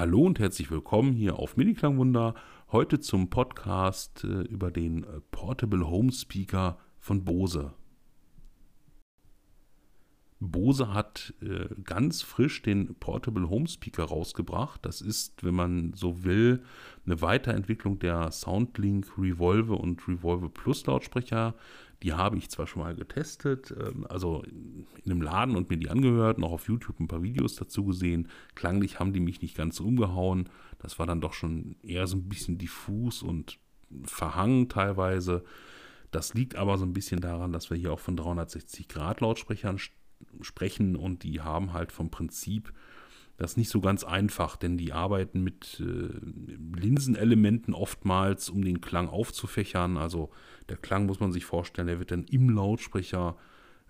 Hallo und herzlich willkommen hier auf Miniklangwunder. Heute zum Podcast äh, über den äh, Portable Home Speaker von Bose. Bose hat äh, ganz frisch den Portable Home Speaker rausgebracht. Das ist, wenn man so will, eine Weiterentwicklung der Soundlink Revolve und Revolve Plus Lautsprecher. Die habe ich zwar schon mal getestet, ähm, also in einem Laden und mir die angehört, noch auf YouTube ein paar Videos dazu gesehen. Klanglich haben die mich nicht ganz umgehauen. Das war dann doch schon eher so ein bisschen diffus und verhangen teilweise. Das liegt aber so ein bisschen daran, dass wir hier auch von 360 Grad Lautsprechern sprechen und die haben halt vom Prinzip das nicht so ganz einfach, denn die arbeiten mit äh, Linsenelementen oftmals, um den Klang aufzufächern. Also der Klang muss man sich vorstellen, der wird dann im Lautsprecher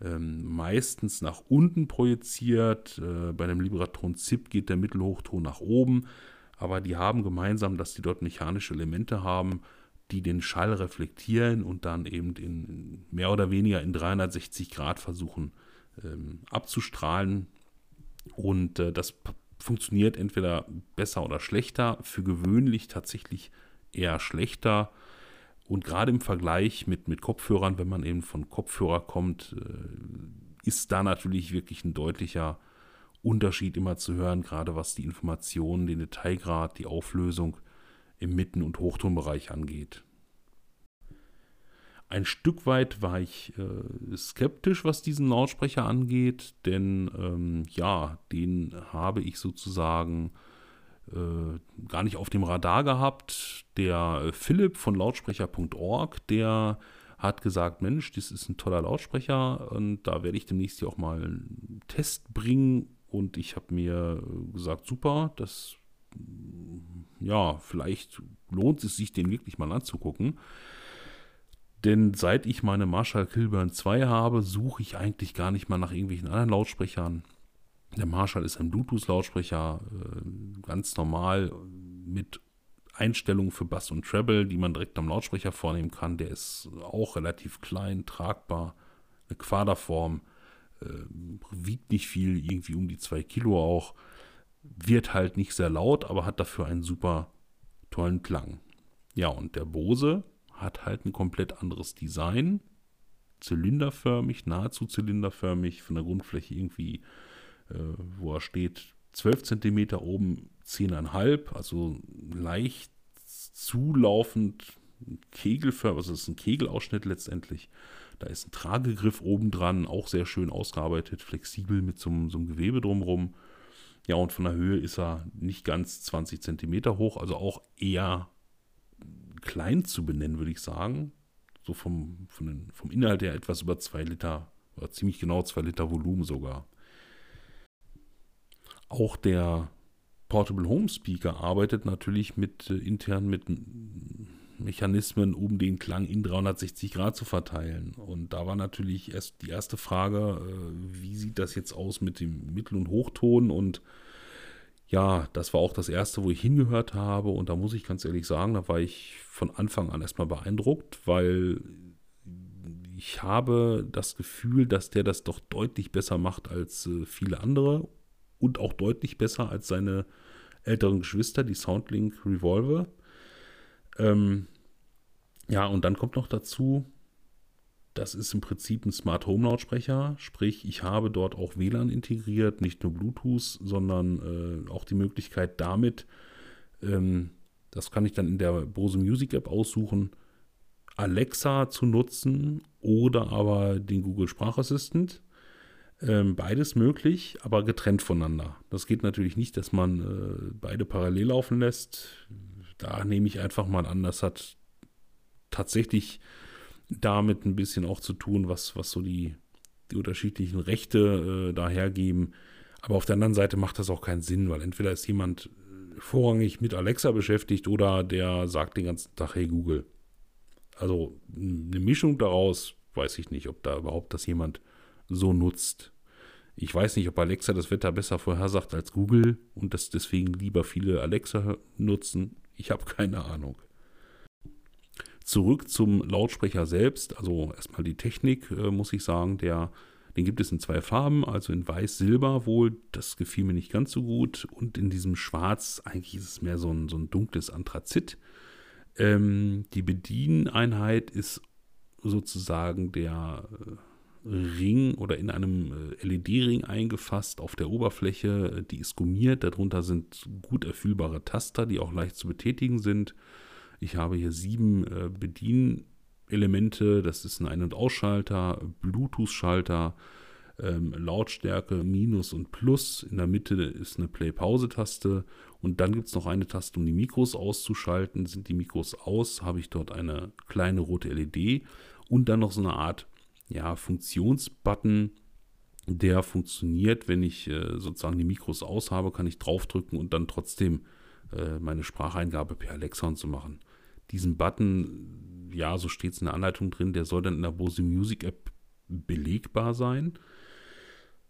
ähm, meistens nach unten projiziert. Äh, bei einem Libratron ZIP geht der Mittelhochton nach oben. Aber die haben gemeinsam, dass die dort mechanische Elemente haben, die den Schall reflektieren und dann eben in mehr oder weniger in 360 Grad versuchen ähm, abzustrahlen. Und äh, das funktioniert entweder besser oder schlechter. Für gewöhnlich tatsächlich eher schlechter. Und gerade im Vergleich mit, mit Kopfhörern, wenn man eben von Kopfhörer kommt, äh, ist da natürlich wirklich ein deutlicher Unterschied immer zu hören, gerade was die Informationen, den Detailgrad, die Auflösung im Mitten- und Hochtonbereich angeht. Ein Stück weit war ich äh, skeptisch, was diesen Lautsprecher angeht, denn ähm, ja, den habe ich sozusagen äh, gar nicht auf dem Radar gehabt. Der Philipp von lautsprecher.org, der hat gesagt, Mensch, das ist ein toller Lautsprecher und da werde ich demnächst hier auch mal einen Test bringen und ich habe mir gesagt, super, das ja, vielleicht lohnt es sich, den wirklich mal anzugucken. Denn seit ich meine Marshall Kilburn 2 habe, suche ich eigentlich gar nicht mal nach irgendwelchen anderen Lautsprechern. Der Marshall ist ein Bluetooth-Lautsprecher, äh, ganz normal mit Einstellungen für Bass und Treble, die man direkt am Lautsprecher vornehmen kann. Der ist auch relativ klein, tragbar, eine Quaderform, äh, wiegt nicht viel, irgendwie um die 2 Kilo auch. Wird halt nicht sehr laut, aber hat dafür einen super tollen Klang. Ja, und der Bose hat halt ein komplett anderes Design. Zylinderförmig, nahezu zylinderförmig, von der Grundfläche irgendwie, äh, wo er steht, 12 cm oben, 10,5, also leicht zulaufend, kegelförmig, also es ist ein Kegelausschnitt letztendlich. Da ist ein Tragegriff oben dran, auch sehr schön ausgearbeitet, flexibel mit so, so einem Gewebe drumherum. Ja, und von der Höhe ist er nicht ganz 20 cm hoch, also auch eher klein zu benennen, würde ich sagen. So vom, den, vom Inhalt her etwas über zwei Liter, oder ziemlich genau zwei Liter Volumen sogar. Auch der Portable Home Speaker arbeitet natürlich mit äh, intern mit Mechanismen, um den Klang in 360 Grad zu verteilen. Und da war natürlich erst die erste Frage, äh, wie sieht das jetzt aus mit dem Mittel- und Hochton und ja, das war auch das erste, wo ich hingehört habe. Und da muss ich ganz ehrlich sagen, da war ich von Anfang an erstmal beeindruckt, weil ich habe das Gefühl, dass der das doch deutlich besser macht als äh, viele andere und auch deutlich besser als seine älteren Geschwister, die Soundlink Revolver. Ähm, ja, und dann kommt noch dazu, das ist im Prinzip ein Smart Home Lautsprecher, sprich ich habe dort auch WLAN integriert, nicht nur Bluetooth, sondern äh, auch die Möglichkeit damit, ähm, das kann ich dann in der Bose Music App aussuchen, Alexa zu nutzen oder aber den Google Sprachassistent. Ähm, beides möglich, aber getrennt voneinander. Das geht natürlich nicht, dass man äh, beide parallel laufen lässt. Da nehme ich einfach mal an, das hat tatsächlich damit ein bisschen auch zu tun, was, was so die, die unterschiedlichen Rechte äh, dahergeben. Aber auf der anderen Seite macht das auch keinen Sinn, weil entweder ist jemand äh, vorrangig mit Alexa beschäftigt oder der sagt den ganzen Tag, hey Google. Also eine Mischung daraus, weiß ich nicht, ob da überhaupt das jemand so nutzt. Ich weiß nicht, ob Alexa das Wetter besser vorhersagt als Google und dass deswegen lieber viele Alexa nutzen. Ich habe keine Ahnung. Zurück zum Lautsprecher selbst. Also erstmal die Technik, äh, muss ich sagen. Der Den gibt es in zwei Farben, also in Weiß-Silber wohl, das gefiel mir nicht ganz so gut. Und in diesem Schwarz, eigentlich ist es mehr so ein, so ein dunkles Anthrazit. Ähm, die Bedieneinheit ist sozusagen der äh, Ring oder in einem äh, LED-Ring eingefasst auf der Oberfläche. Die ist gummiert, darunter sind gut erfüllbare Taster, die auch leicht zu betätigen sind. Ich habe hier sieben äh, Bedien Elemente. Das ist ein Ein- und Ausschalter, Bluetooth-Schalter, ähm, Lautstärke Minus und Plus. In der Mitte ist eine Play-Pause-Taste. Und dann gibt es noch eine Taste, um die Mikros auszuschalten. Sind die Mikros aus, habe ich dort eine kleine rote LED und dann noch so eine Art ja, Funktionsbutton, der funktioniert, wenn ich äh, sozusagen die Mikros aus habe, kann ich draufdrücken und dann trotzdem äh, meine Spracheingabe per Alexa so machen. Diesen Button ja, so steht es in der Anleitung drin, der soll dann in der Bose Music App belegbar sein.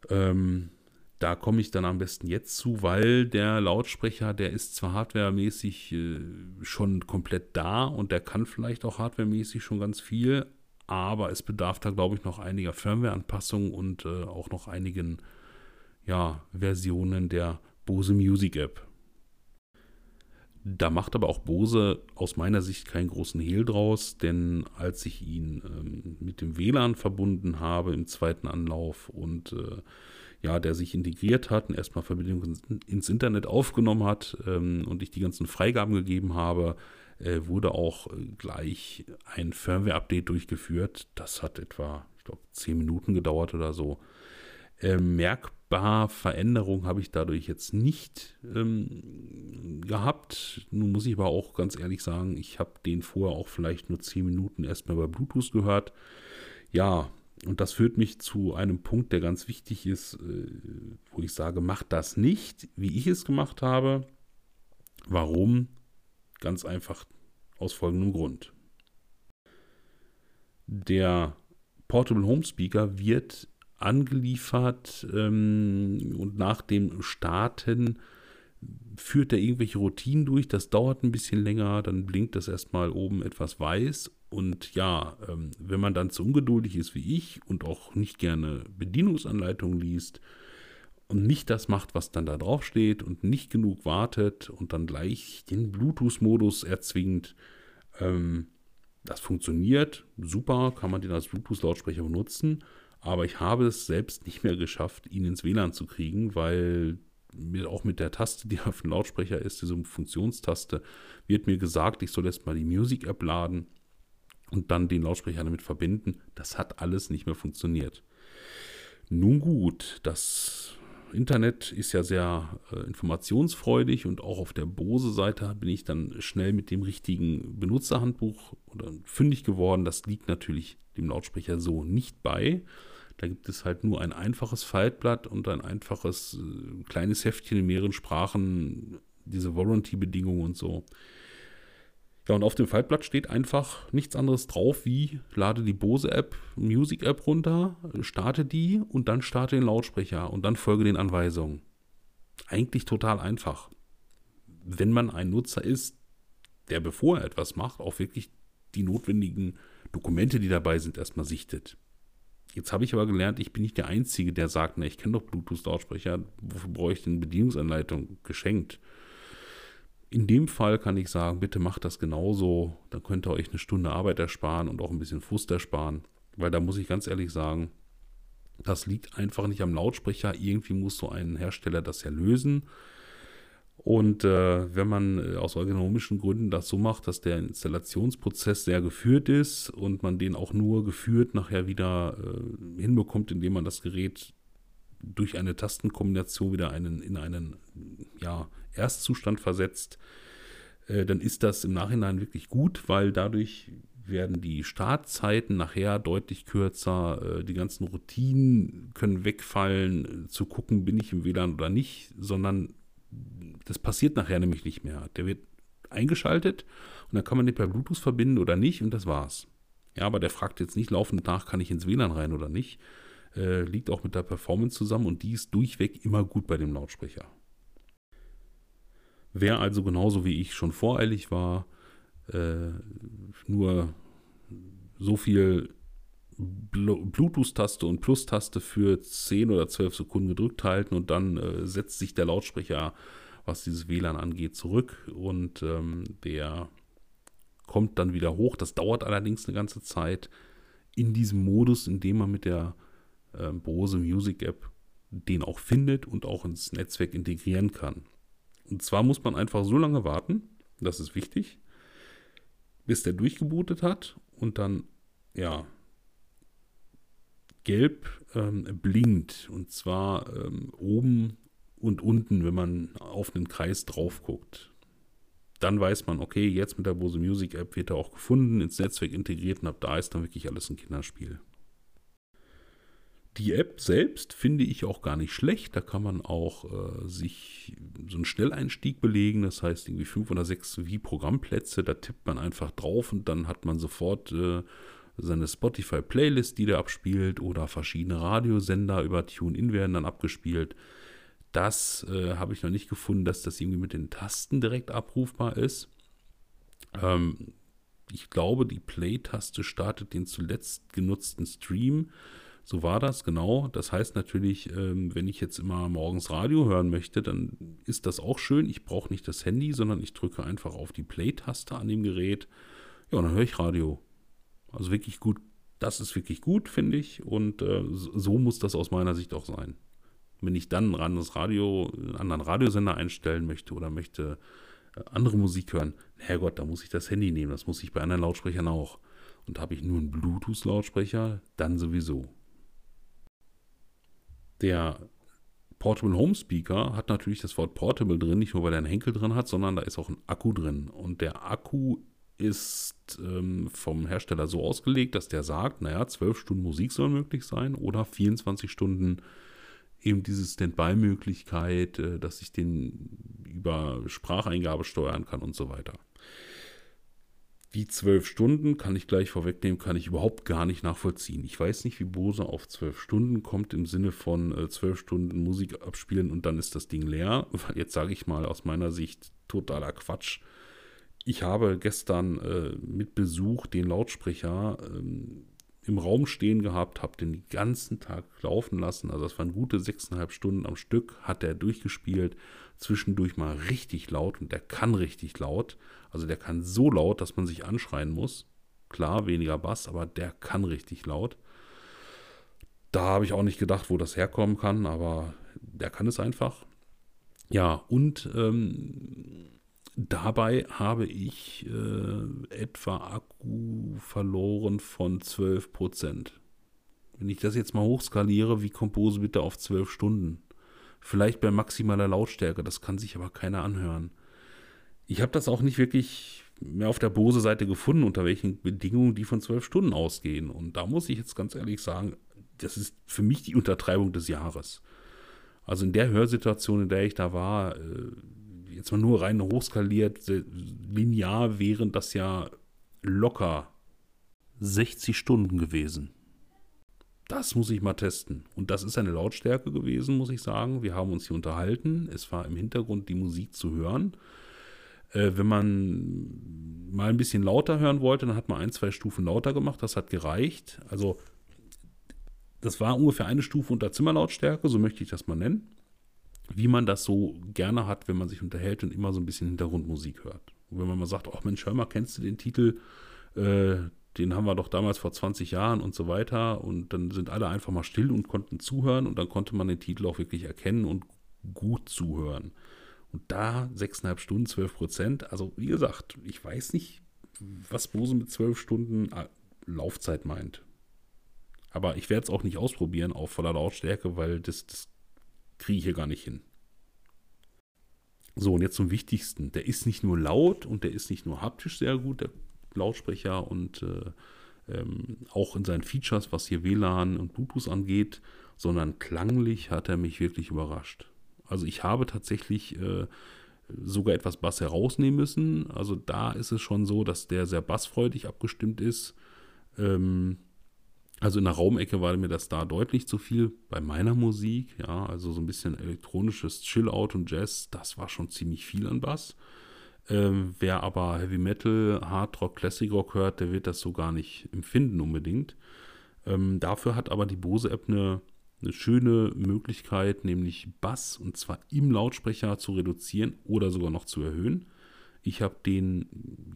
Ähm, da komme ich dann am besten jetzt zu, weil der Lautsprecher, der ist zwar hardwaremäßig äh, schon komplett da und der kann vielleicht auch hardwaremäßig schon ganz viel, aber es bedarf da, glaube ich, noch einiger Firmware-Anpassungen und äh, auch noch einigen ja, Versionen der Bose Music App. Da macht aber auch Bose aus meiner Sicht keinen großen Hehl draus, denn als ich ihn ähm, mit dem WLAN verbunden habe im zweiten Anlauf und äh, ja, der sich integriert hat und erstmal Verbindung ins Internet aufgenommen hat ähm, und ich die ganzen Freigaben gegeben habe, äh, wurde auch gleich ein Firmware-Update durchgeführt. Das hat etwa, ich glaube, zehn Minuten gedauert oder so. Äh, merkbar Veränderung habe ich dadurch jetzt nicht ähm, gehabt. Nun muss ich aber auch ganz ehrlich sagen, ich habe den vorher auch vielleicht nur 10 Minuten erstmal bei Bluetooth gehört. Ja, und das führt mich zu einem Punkt, der ganz wichtig ist, äh, wo ich sage, macht das nicht, wie ich es gemacht habe. Warum? Ganz einfach aus folgendem Grund. Der Portable Home Speaker wird angeliefert ähm, und nach dem Starten führt er irgendwelche Routinen durch. Das dauert ein bisschen länger, dann blinkt das erstmal oben etwas weiß. Und ja, ähm, wenn man dann zu ungeduldig ist wie ich und auch nicht gerne Bedienungsanleitungen liest und nicht das macht, was dann da drauf steht und nicht genug wartet und dann gleich den Bluetooth-Modus erzwingt, ähm, das funktioniert super, kann man den als Bluetooth-Lautsprecher benutzen. Aber ich habe es selbst nicht mehr geschafft, ihn ins WLAN zu kriegen, weil mir auch mit der Taste, die auf dem Lautsprecher ist, diese Funktionstaste, wird mir gesagt, ich soll erstmal die Music App laden und dann den Lautsprecher damit verbinden. Das hat alles nicht mehr funktioniert. Nun gut, das Internet ist ja sehr äh, informationsfreudig und auch auf der Bose-Seite bin ich dann schnell mit dem richtigen Benutzerhandbuch oder fündig geworden. Das liegt natürlich dem Lautsprecher so nicht bei. Da gibt es halt nur ein einfaches Faltblatt und ein einfaches äh, kleines Heftchen in mehreren Sprachen, diese Warranty-Bedingungen und so. Ja, und auf dem Faltblatt steht einfach nichts anderes drauf wie lade die Bose-App, Music-App runter, starte die und dann starte den Lautsprecher und dann folge den Anweisungen. Eigentlich total einfach. Wenn man ein Nutzer ist, der bevor er etwas macht, auch wirklich die notwendigen Dokumente, die dabei sind, erstmal sichtet. Jetzt habe ich aber gelernt, ich bin nicht der Einzige, der sagt, na, ich kenne doch Bluetooth-Lautsprecher, wofür brauche ich denn Bedienungsanleitung geschenkt? In dem Fall kann ich sagen, bitte macht das genauso, dann könnt ihr euch eine Stunde Arbeit ersparen und auch ein bisschen Frust ersparen, weil da muss ich ganz ehrlich sagen, das liegt einfach nicht am Lautsprecher, irgendwie muss so ein Hersteller das ja lösen. Und äh, wenn man äh, aus ergonomischen Gründen das so macht, dass der Installationsprozess sehr geführt ist und man den auch nur geführt nachher wieder äh, hinbekommt, indem man das Gerät durch eine Tastenkombination wieder einen, in einen ja, Erstzustand versetzt, äh, dann ist das im Nachhinein wirklich gut, weil dadurch werden die Startzeiten nachher deutlich kürzer, äh, die ganzen Routinen können wegfallen, zu gucken, bin ich im WLAN oder nicht, sondern das passiert nachher nämlich nicht mehr. Der wird eingeschaltet und dann kann man den per Bluetooth verbinden oder nicht und das war's. Ja, aber der fragt jetzt nicht laufend nach, kann ich ins WLAN rein oder nicht. Äh, liegt auch mit der Performance zusammen und die ist durchweg immer gut bei dem Lautsprecher. Wer also genauso wie ich schon voreilig war, äh, nur so viel Bluetooth-Taste und Plus-Taste für 10 oder 12 Sekunden gedrückt halten und dann äh, setzt sich der Lautsprecher, was dieses WLAN angeht, zurück und ähm, der kommt dann wieder hoch. Das dauert allerdings eine ganze Zeit in diesem Modus, in dem man mit der äh, Bose Music App den auch findet und auch ins Netzwerk integrieren kann. Und zwar muss man einfach so lange warten, das ist wichtig, bis der durchgebootet hat und dann, ja, gelb ähm, blinkt. Und zwar ähm, oben und unten, wenn man auf einen Kreis drauf guckt. Dann weiß man, okay, jetzt mit der Bose Music App wird er auch gefunden, ins Netzwerk integriert und ab da ist dann wirklich alles ein Kinderspiel. Die App selbst finde ich auch gar nicht schlecht. Da kann man auch äh, sich so einen Schnelleinstieg belegen. Das heißt, irgendwie fünf oder sechs Wie-Programmplätze. Da tippt man einfach drauf und dann hat man sofort äh, seine Spotify-Playlist, die der abspielt, oder verschiedene Radiosender über TuneIn werden dann abgespielt. Das äh, habe ich noch nicht gefunden, dass das irgendwie mit den Tasten direkt abrufbar ist. Ähm, ich glaube, die Play-Taste startet den zuletzt genutzten Stream. So war das, genau. Das heißt natürlich, ähm, wenn ich jetzt immer morgens Radio hören möchte, dann ist das auch schön. Ich brauche nicht das Handy, sondern ich drücke einfach auf die Play-Taste an dem Gerät. Ja, und dann höre ich Radio. Also wirklich gut. Das ist wirklich gut, finde ich. Und äh, so muss das aus meiner Sicht auch sein. Wenn ich dann ein anderes Radio, einen anderen Radiosender einstellen möchte oder möchte äh, andere Musik hören, Herrgott, da muss ich das Handy nehmen. Das muss ich bei anderen Lautsprechern auch. Und habe ich nur einen Bluetooth-Lautsprecher, dann sowieso. Der Portable Home Speaker hat natürlich das Wort Portable drin, nicht nur weil er einen Henkel drin hat, sondern da ist auch ein Akku drin. Und der Akku ist ähm, vom Hersteller so ausgelegt, dass der sagt, naja, 12 Stunden Musik soll möglich sein oder 24 Stunden eben diese Standby-Möglichkeit, äh, dass ich den über Spracheingabe steuern kann und so weiter. Die zwölf Stunden, kann ich gleich vorwegnehmen, kann ich überhaupt gar nicht nachvollziehen. Ich weiß nicht, wie Bose auf zwölf Stunden kommt im Sinne von äh, zwölf Stunden Musik abspielen und dann ist das Ding leer. Jetzt sage ich mal aus meiner Sicht totaler Quatsch. Ich habe gestern äh, mit Besuch den Lautsprecher ähm, im Raum stehen gehabt, habe den ganzen Tag laufen lassen. Also das waren gute sechseinhalb Stunden am Stück, hat er durchgespielt. Zwischendurch mal richtig laut und der kann richtig laut. Also der kann so laut, dass man sich anschreien muss. Klar, weniger Bass, aber der kann richtig laut. Da habe ich auch nicht gedacht, wo das herkommen kann, aber der kann es einfach. Ja, und ähm, dabei habe ich äh, etwa Akku verloren von 12%. Wenn ich das jetzt mal hochskaliere, wie Compose bitte auf 12 Stunden? Vielleicht bei maximaler Lautstärke, das kann sich aber keiner anhören. Ich habe das auch nicht wirklich mehr auf der Bose-Seite gefunden, unter welchen Bedingungen die von zwölf Stunden ausgehen. Und da muss ich jetzt ganz ehrlich sagen, das ist für mich die Untertreibung des Jahres. Also in der Hörsituation, in der ich da war, äh, jetzt mal nur rein hochskaliert, linear wären das ja locker 60 Stunden gewesen. Das muss ich mal testen. Und das ist eine Lautstärke gewesen, muss ich sagen. Wir haben uns hier unterhalten. Es war im Hintergrund die Musik zu hören. Äh, wenn man mal ein bisschen lauter hören wollte, dann hat man ein, zwei Stufen lauter gemacht. Das hat gereicht. Also das war ungefähr eine Stufe unter Zimmerlautstärke, so möchte ich das mal nennen. Wie man das so gerne hat, wenn man sich unterhält und immer so ein bisschen Hintergrundmusik hört. Und wenn man mal sagt, ach Mensch, hör mal, kennst du den Titel? Äh, den haben wir doch damals vor 20 Jahren und so weiter. Und dann sind alle einfach mal still und konnten zuhören und dann konnte man den Titel auch wirklich erkennen und gut zuhören. Und da 6,5 Stunden, 12 Prozent. Also wie gesagt, ich weiß nicht, was Bose mit 12 Stunden äh, Laufzeit meint. Aber ich werde es auch nicht ausprobieren auf voller Lautstärke, weil das, das kriege ich hier gar nicht hin. So, und jetzt zum Wichtigsten. Der ist nicht nur laut und der ist nicht nur haptisch sehr gut, der Lautsprecher, und äh, ähm, auch in seinen Features, was hier WLAN und Bluetooth angeht, sondern klanglich hat er mich wirklich überrascht. Also ich habe tatsächlich äh, sogar etwas Bass herausnehmen müssen. Also da ist es schon so, dass der sehr bassfreudig abgestimmt ist. Ähm, also in der Raumecke war mir das da deutlich zu viel bei meiner Musik. Ja, also so ein bisschen elektronisches Chill-Out und Jazz, das war schon ziemlich viel an Bass. Ähm, wer aber Heavy Metal, Hard Rock, Classic Rock hört, der wird das so gar nicht empfinden unbedingt. Ähm, dafür hat aber die Bose-App eine, eine schöne Möglichkeit, nämlich Bass und zwar im Lautsprecher zu reduzieren oder sogar noch zu erhöhen. Ich habe den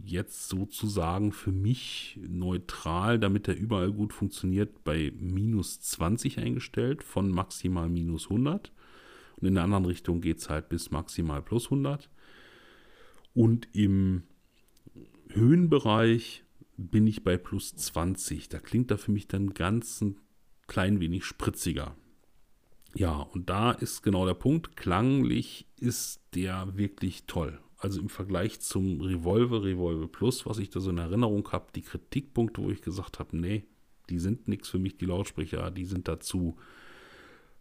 jetzt sozusagen für mich neutral, damit er überall gut funktioniert, bei minus 20 eingestellt, von maximal minus 100. Und in der anderen Richtung geht es halt bis maximal plus 100. Und im Höhenbereich bin ich bei plus 20. Da klingt er für mich dann ganz ein klein wenig spritziger. Ja, und da ist genau der Punkt. Klanglich ist der wirklich toll. Also im Vergleich zum Revolver, Revolver Plus, was ich da so in Erinnerung habe, die Kritikpunkte, wo ich gesagt habe, nee, die sind nichts für mich, die Lautsprecher, die sind dazu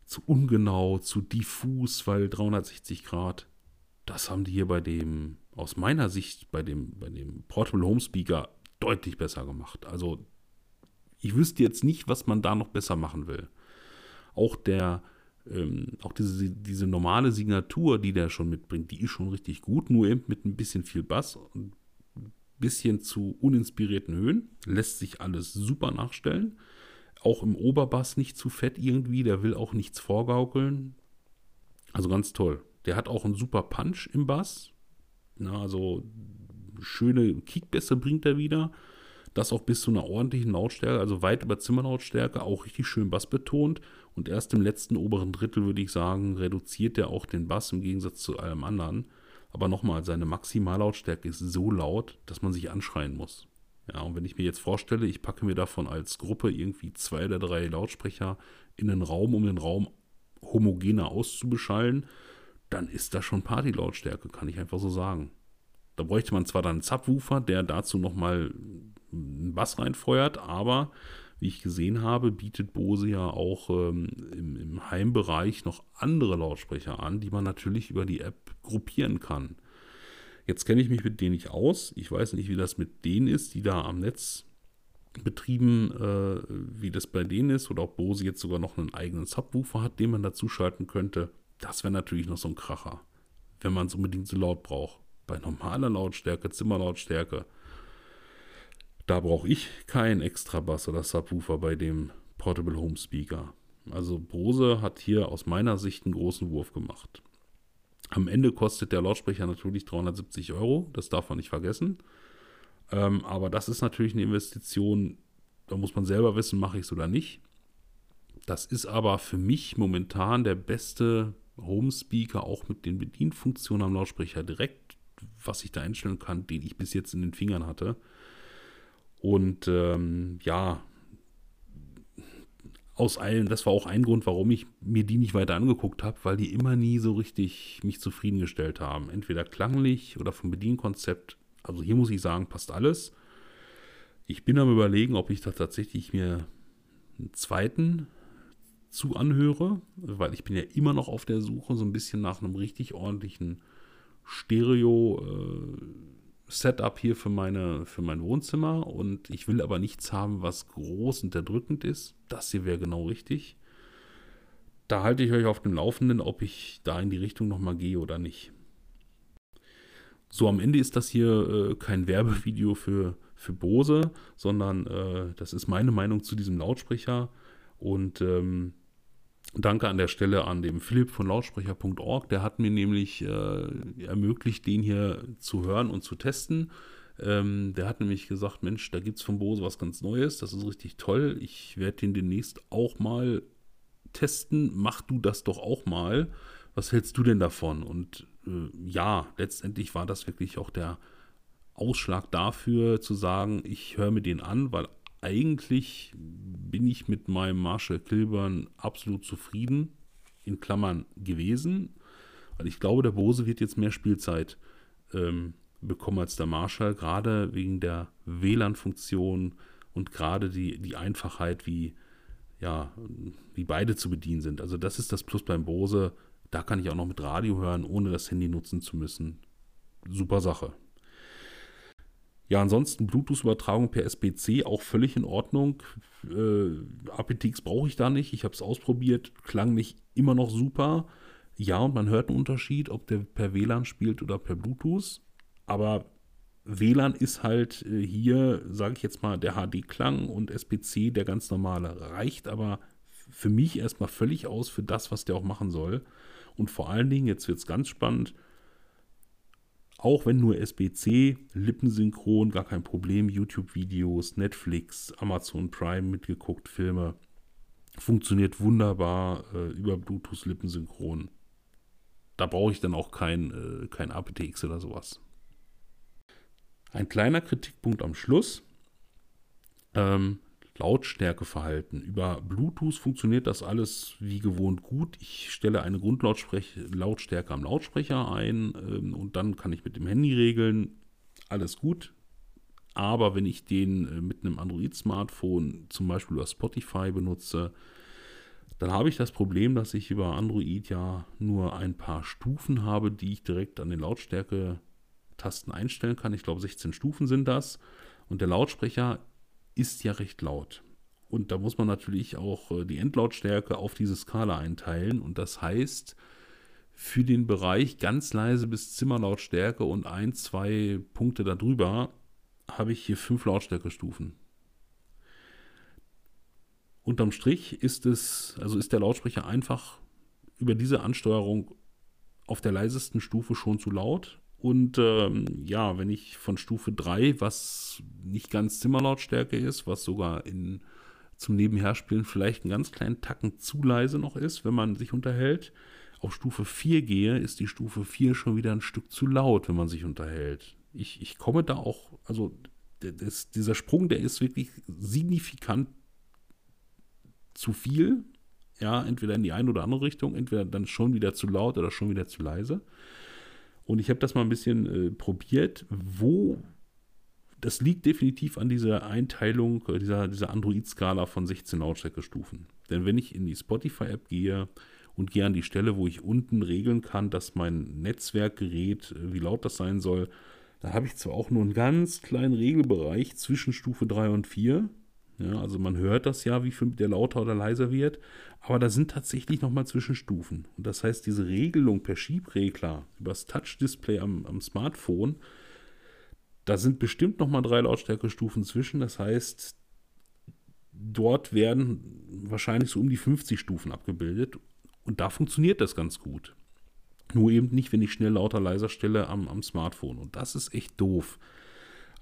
zu ungenau, zu diffus, weil 360 Grad, das haben die hier bei dem, aus meiner Sicht, bei dem, bei dem Portable Home Speaker deutlich besser gemacht. Also ich wüsste jetzt nicht, was man da noch besser machen will. Auch der, ähm, auch diese, diese normale Signatur, die der schon mitbringt, die ist schon richtig gut, nur eben mit ein bisschen viel Bass und ein bisschen zu uninspirierten Höhen. Lässt sich alles super nachstellen. Auch im Oberbass nicht zu fett irgendwie, der will auch nichts vorgaukeln. Also ganz toll. Der hat auch einen super Punch im Bass. Na, also schöne Kickbässe bringt er wieder. Das auch bis zu einer ordentlichen Lautstärke, also weit über Zimmerlautstärke, auch richtig schön Bass betont. Und erst im letzten oberen Drittel, würde ich sagen, reduziert er auch den Bass im Gegensatz zu allem anderen. Aber nochmal, seine Maximallautstärke ist so laut, dass man sich anschreien muss. Ja, und wenn ich mir jetzt vorstelle, ich packe mir davon als Gruppe irgendwie zwei oder drei Lautsprecher in den Raum, um den Raum homogener auszubeschallen, dann ist das schon Partylautstärke, kann ich einfach so sagen. Da bräuchte man zwar dann einen Subwoofer, der dazu nochmal einen Bass reinfeuert, aber wie ich gesehen habe, bietet Bose ja auch ähm, im, im, Heimbereich noch andere Lautsprecher an, die man natürlich über die App gruppieren kann. Jetzt kenne ich mich mit denen nicht aus. Ich weiß nicht, wie das mit denen ist, die da am Netz betrieben, äh, wie das bei denen ist, oder ob Bose jetzt sogar noch einen eigenen Subwoofer hat, den man dazu schalten könnte. Das wäre natürlich noch so ein Kracher, wenn man es unbedingt so laut braucht bei normaler Lautstärke, Zimmerlautstärke, da brauche ich keinen extra Bass oder Subwoofer bei dem Portable Home Speaker. Also Bose hat hier aus meiner Sicht einen großen Wurf gemacht. Am Ende kostet der Lautsprecher natürlich 370 Euro, das darf man nicht vergessen. Ähm, aber das ist natürlich eine Investition, da muss man selber wissen, mache ich es oder nicht. Das ist aber für mich momentan der beste Home Speaker, auch mit den Bedienfunktionen am Lautsprecher direkt was ich da einstellen kann, den ich bis jetzt in den Fingern hatte. Und ähm, ja, aus allen, das war auch ein Grund, warum ich mir die nicht weiter angeguckt habe, weil die immer nie so richtig mich zufriedengestellt haben. Entweder klanglich oder vom Bedienkonzept. Also hier muss ich sagen, passt alles. Ich bin am überlegen, ob ich da tatsächlich mir einen zweiten zu anhöre, weil ich bin ja immer noch auf der Suche so ein bisschen nach einem richtig ordentlichen Stereo-Setup äh, hier für, meine, für mein Wohnzimmer und ich will aber nichts haben, was groß und erdrückend ist. Das hier wäre genau richtig. Da halte ich euch auf dem Laufenden, ob ich da in die Richtung nochmal gehe oder nicht. So, am Ende ist das hier äh, kein Werbevideo für, für Bose, sondern äh, das ist meine Meinung zu diesem Lautsprecher. Und ähm, Danke an der Stelle an dem Philipp von lautsprecher.org. Der hat mir nämlich äh, ermöglicht, den hier zu hören und zu testen. Ähm, der hat nämlich gesagt, Mensch, da gibt es von Bose was ganz Neues. Das ist richtig toll. Ich werde den demnächst auch mal testen. Mach du das doch auch mal. Was hältst du denn davon? Und äh, ja, letztendlich war das wirklich auch der Ausschlag dafür zu sagen, ich höre mir den an, weil eigentlich bin ich mit meinem Marshall Kilburn absolut zufrieden, in Klammern gewesen, weil ich glaube, der Bose wird jetzt mehr Spielzeit ähm, bekommen als der Marshall, gerade wegen der WLAN-Funktion und gerade die, die Einfachheit, wie, ja, wie beide zu bedienen sind. Also das ist das Plus beim Bose. Da kann ich auch noch mit Radio hören, ohne das Handy nutzen zu müssen. Super Sache. Ja, ansonsten Bluetooth-Übertragung per SBC auch völlig in Ordnung. Äh, aptX brauche ich da nicht. Ich habe es ausprobiert, klang nicht immer noch super. Ja, und man hört einen Unterschied, ob der per WLAN spielt oder per Bluetooth. Aber WLAN ist halt äh, hier, sage ich jetzt mal, der HD-Klang und SPC der ganz normale. Reicht aber für mich erstmal völlig aus für das, was der auch machen soll. Und vor allen Dingen, jetzt wird es ganz spannend, auch wenn nur SBC, lippensynchron, gar kein Problem, YouTube-Videos, Netflix, Amazon Prime mitgeguckt, Filme, funktioniert wunderbar äh, über Bluetooth lippensynchron. Da brauche ich dann auch kein, äh, kein aptX oder sowas. Ein kleiner Kritikpunkt am Schluss. Ähm, Lautstärkeverhalten. Über Bluetooth funktioniert das alles wie gewohnt gut. Ich stelle eine Grundlautstärke am Lautsprecher ein ähm, und dann kann ich mit dem Handy regeln. Alles gut. Aber wenn ich den äh, mit einem Android-Smartphone zum Beispiel über Spotify benutze, dann habe ich das Problem, dass ich über Android ja nur ein paar Stufen habe, die ich direkt an den Lautstärke Tasten einstellen kann. Ich glaube, 16 Stufen sind das. Und der Lautsprecher ist ja recht laut. Und da muss man natürlich auch äh, die Endlautstärke auf diese Skala einteilen. Und das heißt, für den Bereich ganz leise bis Zimmerlautstärke und ein, zwei Punkte darüber habe ich hier fünf Lautstärkestufen. Unterm Strich ist es, also ist der Lautsprecher einfach über diese Ansteuerung auf der leisesten Stufe schon zu laut und ähm, ja, wenn ich von Stufe 3, was nicht ganz Zimmerlautstärke ist, was sogar in, zum Nebenherspielen vielleicht einen ganz kleinen Tacken zu leise noch ist, wenn man sich unterhält, auf Stufe 4 gehe, ist die Stufe 4 schon wieder ein Stück zu laut, wenn man sich unterhält. Ich, ich komme da auch, also das, dieser Sprung, der ist wirklich signifikant zu viel. Ja, entweder in die eine oder andere Richtung, entweder dann schon wieder zu laut oder schon wieder zu leise. Und ich habe das mal ein bisschen äh, probiert, wo das liegt definitiv an dieser Einteilung, äh, dieser, dieser Android-Skala von 16 Lautstärkestufen. Denn wenn ich in die Spotify-App gehe und gehe an die Stelle, wo ich unten regeln kann, dass mein Netzwerkgerät, äh, wie laut das sein soll, da habe ich zwar auch nur einen ganz kleinen Regelbereich zwischen Stufe 3 und 4. Ja, also man hört das ja, wie viel der lauter oder leiser wird, aber da sind tatsächlich nochmal Zwischenstufen. Und das heißt, diese Regelung per Schiebregler übers Touch-Display am, am Smartphone, da sind bestimmt nochmal drei Lautstärkestufen zwischen. Das heißt, dort werden wahrscheinlich so um die 50 Stufen abgebildet. Und da funktioniert das ganz gut. Nur eben nicht, wenn ich schnell lauter leiser stelle am, am Smartphone. Und das ist echt doof.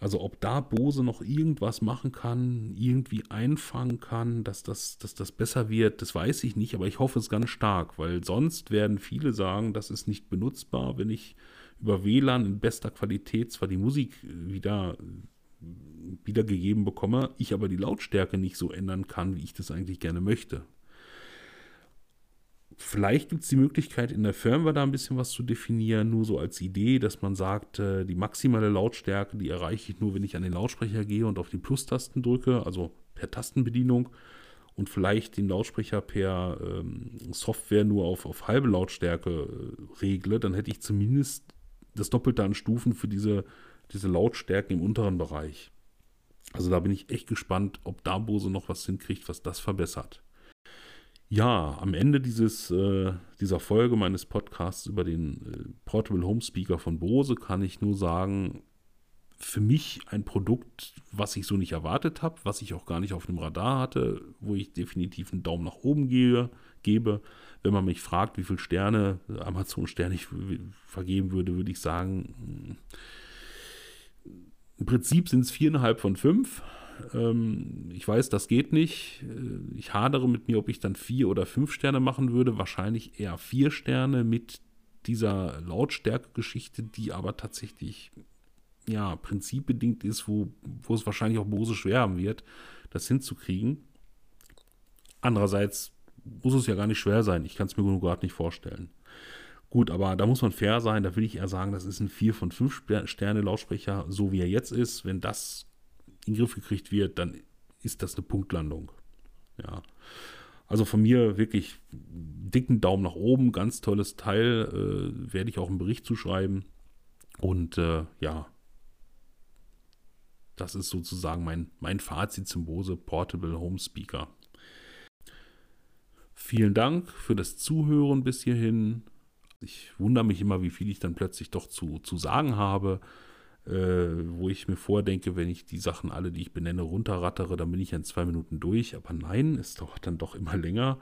Also ob da Bose noch irgendwas machen kann, irgendwie einfangen kann, dass das, dass das besser wird, das weiß ich nicht, aber ich hoffe es ganz stark, weil sonst werden viele sagen, das ist nicht benutzbar, wenn ich über WLAN in bester Qualität zwar die Musik wieder wiedergegeben bekomme, ich aber die Lautstärke nicht so ändern kann, wie ich das eigentlich gerne möchte. Vielleicht gibt es die Möglichkeit, in der Firmware da ein bisschen was zu definieren, nur so als Idee, dass man sagt, äh, die maximale Lautstärke, die erreiche ich nur, wenn ich an den Lautsprecher gehe und auf die Plus-Tasten drücke, also per Tastenbedienung und vielleicht den Lautsprecher per ähm, Software nur auf, auf halbe Lautstärke äh, regle, dann hätte ich zumindest das Doppelte an Stufen für diese, diese Lautstärken im unteren Bereich. Also da bin ich echt gespannt, ob da Bose noch was hinkriegt, was das verbessert. Ja, am Ende dieses, äh, dieser Folge meines Podcasts über den äh, Portable Home Speaker von Bose kann ich nur sagen, für mich ein Produkt, was ich so nicht erwartet habe, was ich auch gar nicht auf dem Radar hatte, wo ich definitiv einen Daumen nach oben gehe, gebe. Wenn man mich fragt, wie viele Sterne, Amazon-Sterne ich vergeben würde, würde ich sagen, im Prinzip sind es viereinhalb von fünf. Ähm, ich weiß, das geht nicht. Äh, ich hadere mit mir, ob ich dann vier oder fünf Sterne machen würde. Wahrscheinlich eher vier Sterne mit dieser Lautstärke-Geschichte, die aber tatsächlich ja, prinzipbedingt ist, wo, wo es wahrscheinlich auch Bose schwer haben wird, das hinzukriegen. Andererseits muss es ja gar nicht schwer sein. Ich kann es mir nur gerade nicht vorstellen. Gut, aber da muss man fair sein. Da will ich eher sagen, das ist ein 4 von 5 Sterne Lautsprecher, so wie er jetzt ist. Wenn das in den Griff gekriegt wird, dann ist das eine Punktlandung. Ja. Also von mir wirklich dicken Daumen nach oben, ganz tolles Teil, äh, werde ich auch einen Bericht zuschreiben. Und äh, ja, das ist sozusagen mein, mein Fazit zum Bose Portable Home Speaker. Vielen Dank für das Zuhören bis hierhin. Ich wundere mich immer, wie viel ich dann plötzlich doch zu, zu sagen habe. Äh, wo ich mir vordenke, wenn ich die Sachen alle, die ich benenne, runterrattere, dann bin ich in zwei Minuten durch. Aber nein, es dauert dann doch immer länger.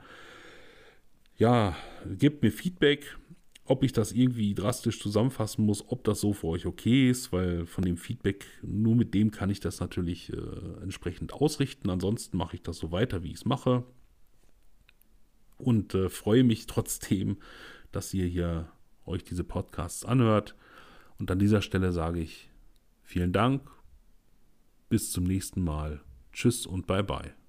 Ja, gebt mir Feedback, ob ich das irgendwie drastisch zusammenfassen muss, ob das so für euch okay ist, weil von dem Feedback, nur mit dem kann ich das natürlich äh, entsprechend ausrichten. Ansonsten mache ich das so weiter, wie ich es mache. Und äh, freue mich trotzdem, dass ihr hier euch diese Podcasts anhört. Und an dieser Stelle sage ich vielen Dank. Bis zum nächsten Mal. Tschüss und bye bye.